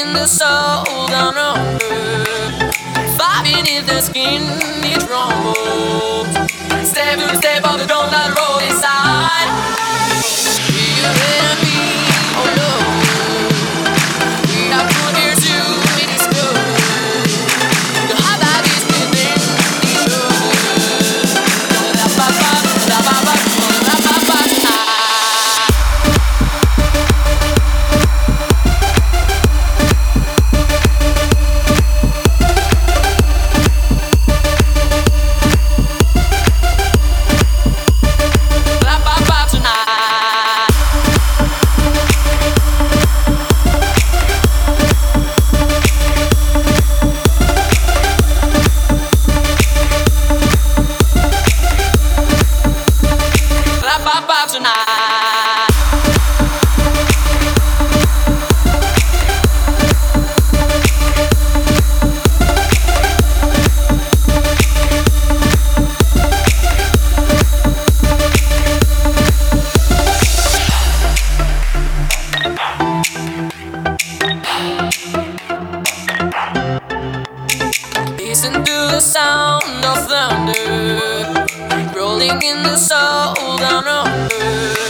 in the soul down under. Fighting beneath the skin it rumbles. Step to step on the donut road inside. Listen to the sound of thunder rolling in the soul down under.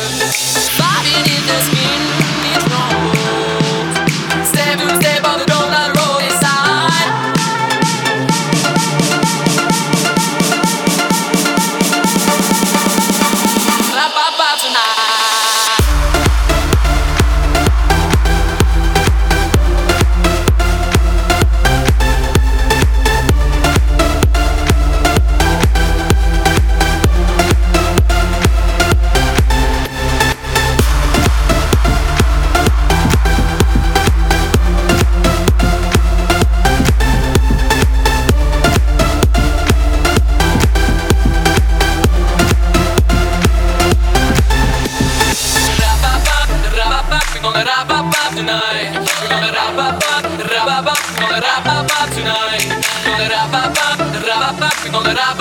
gonna rap, rap, tonight. Gonna rap, rap, rap, rap, gonna rap.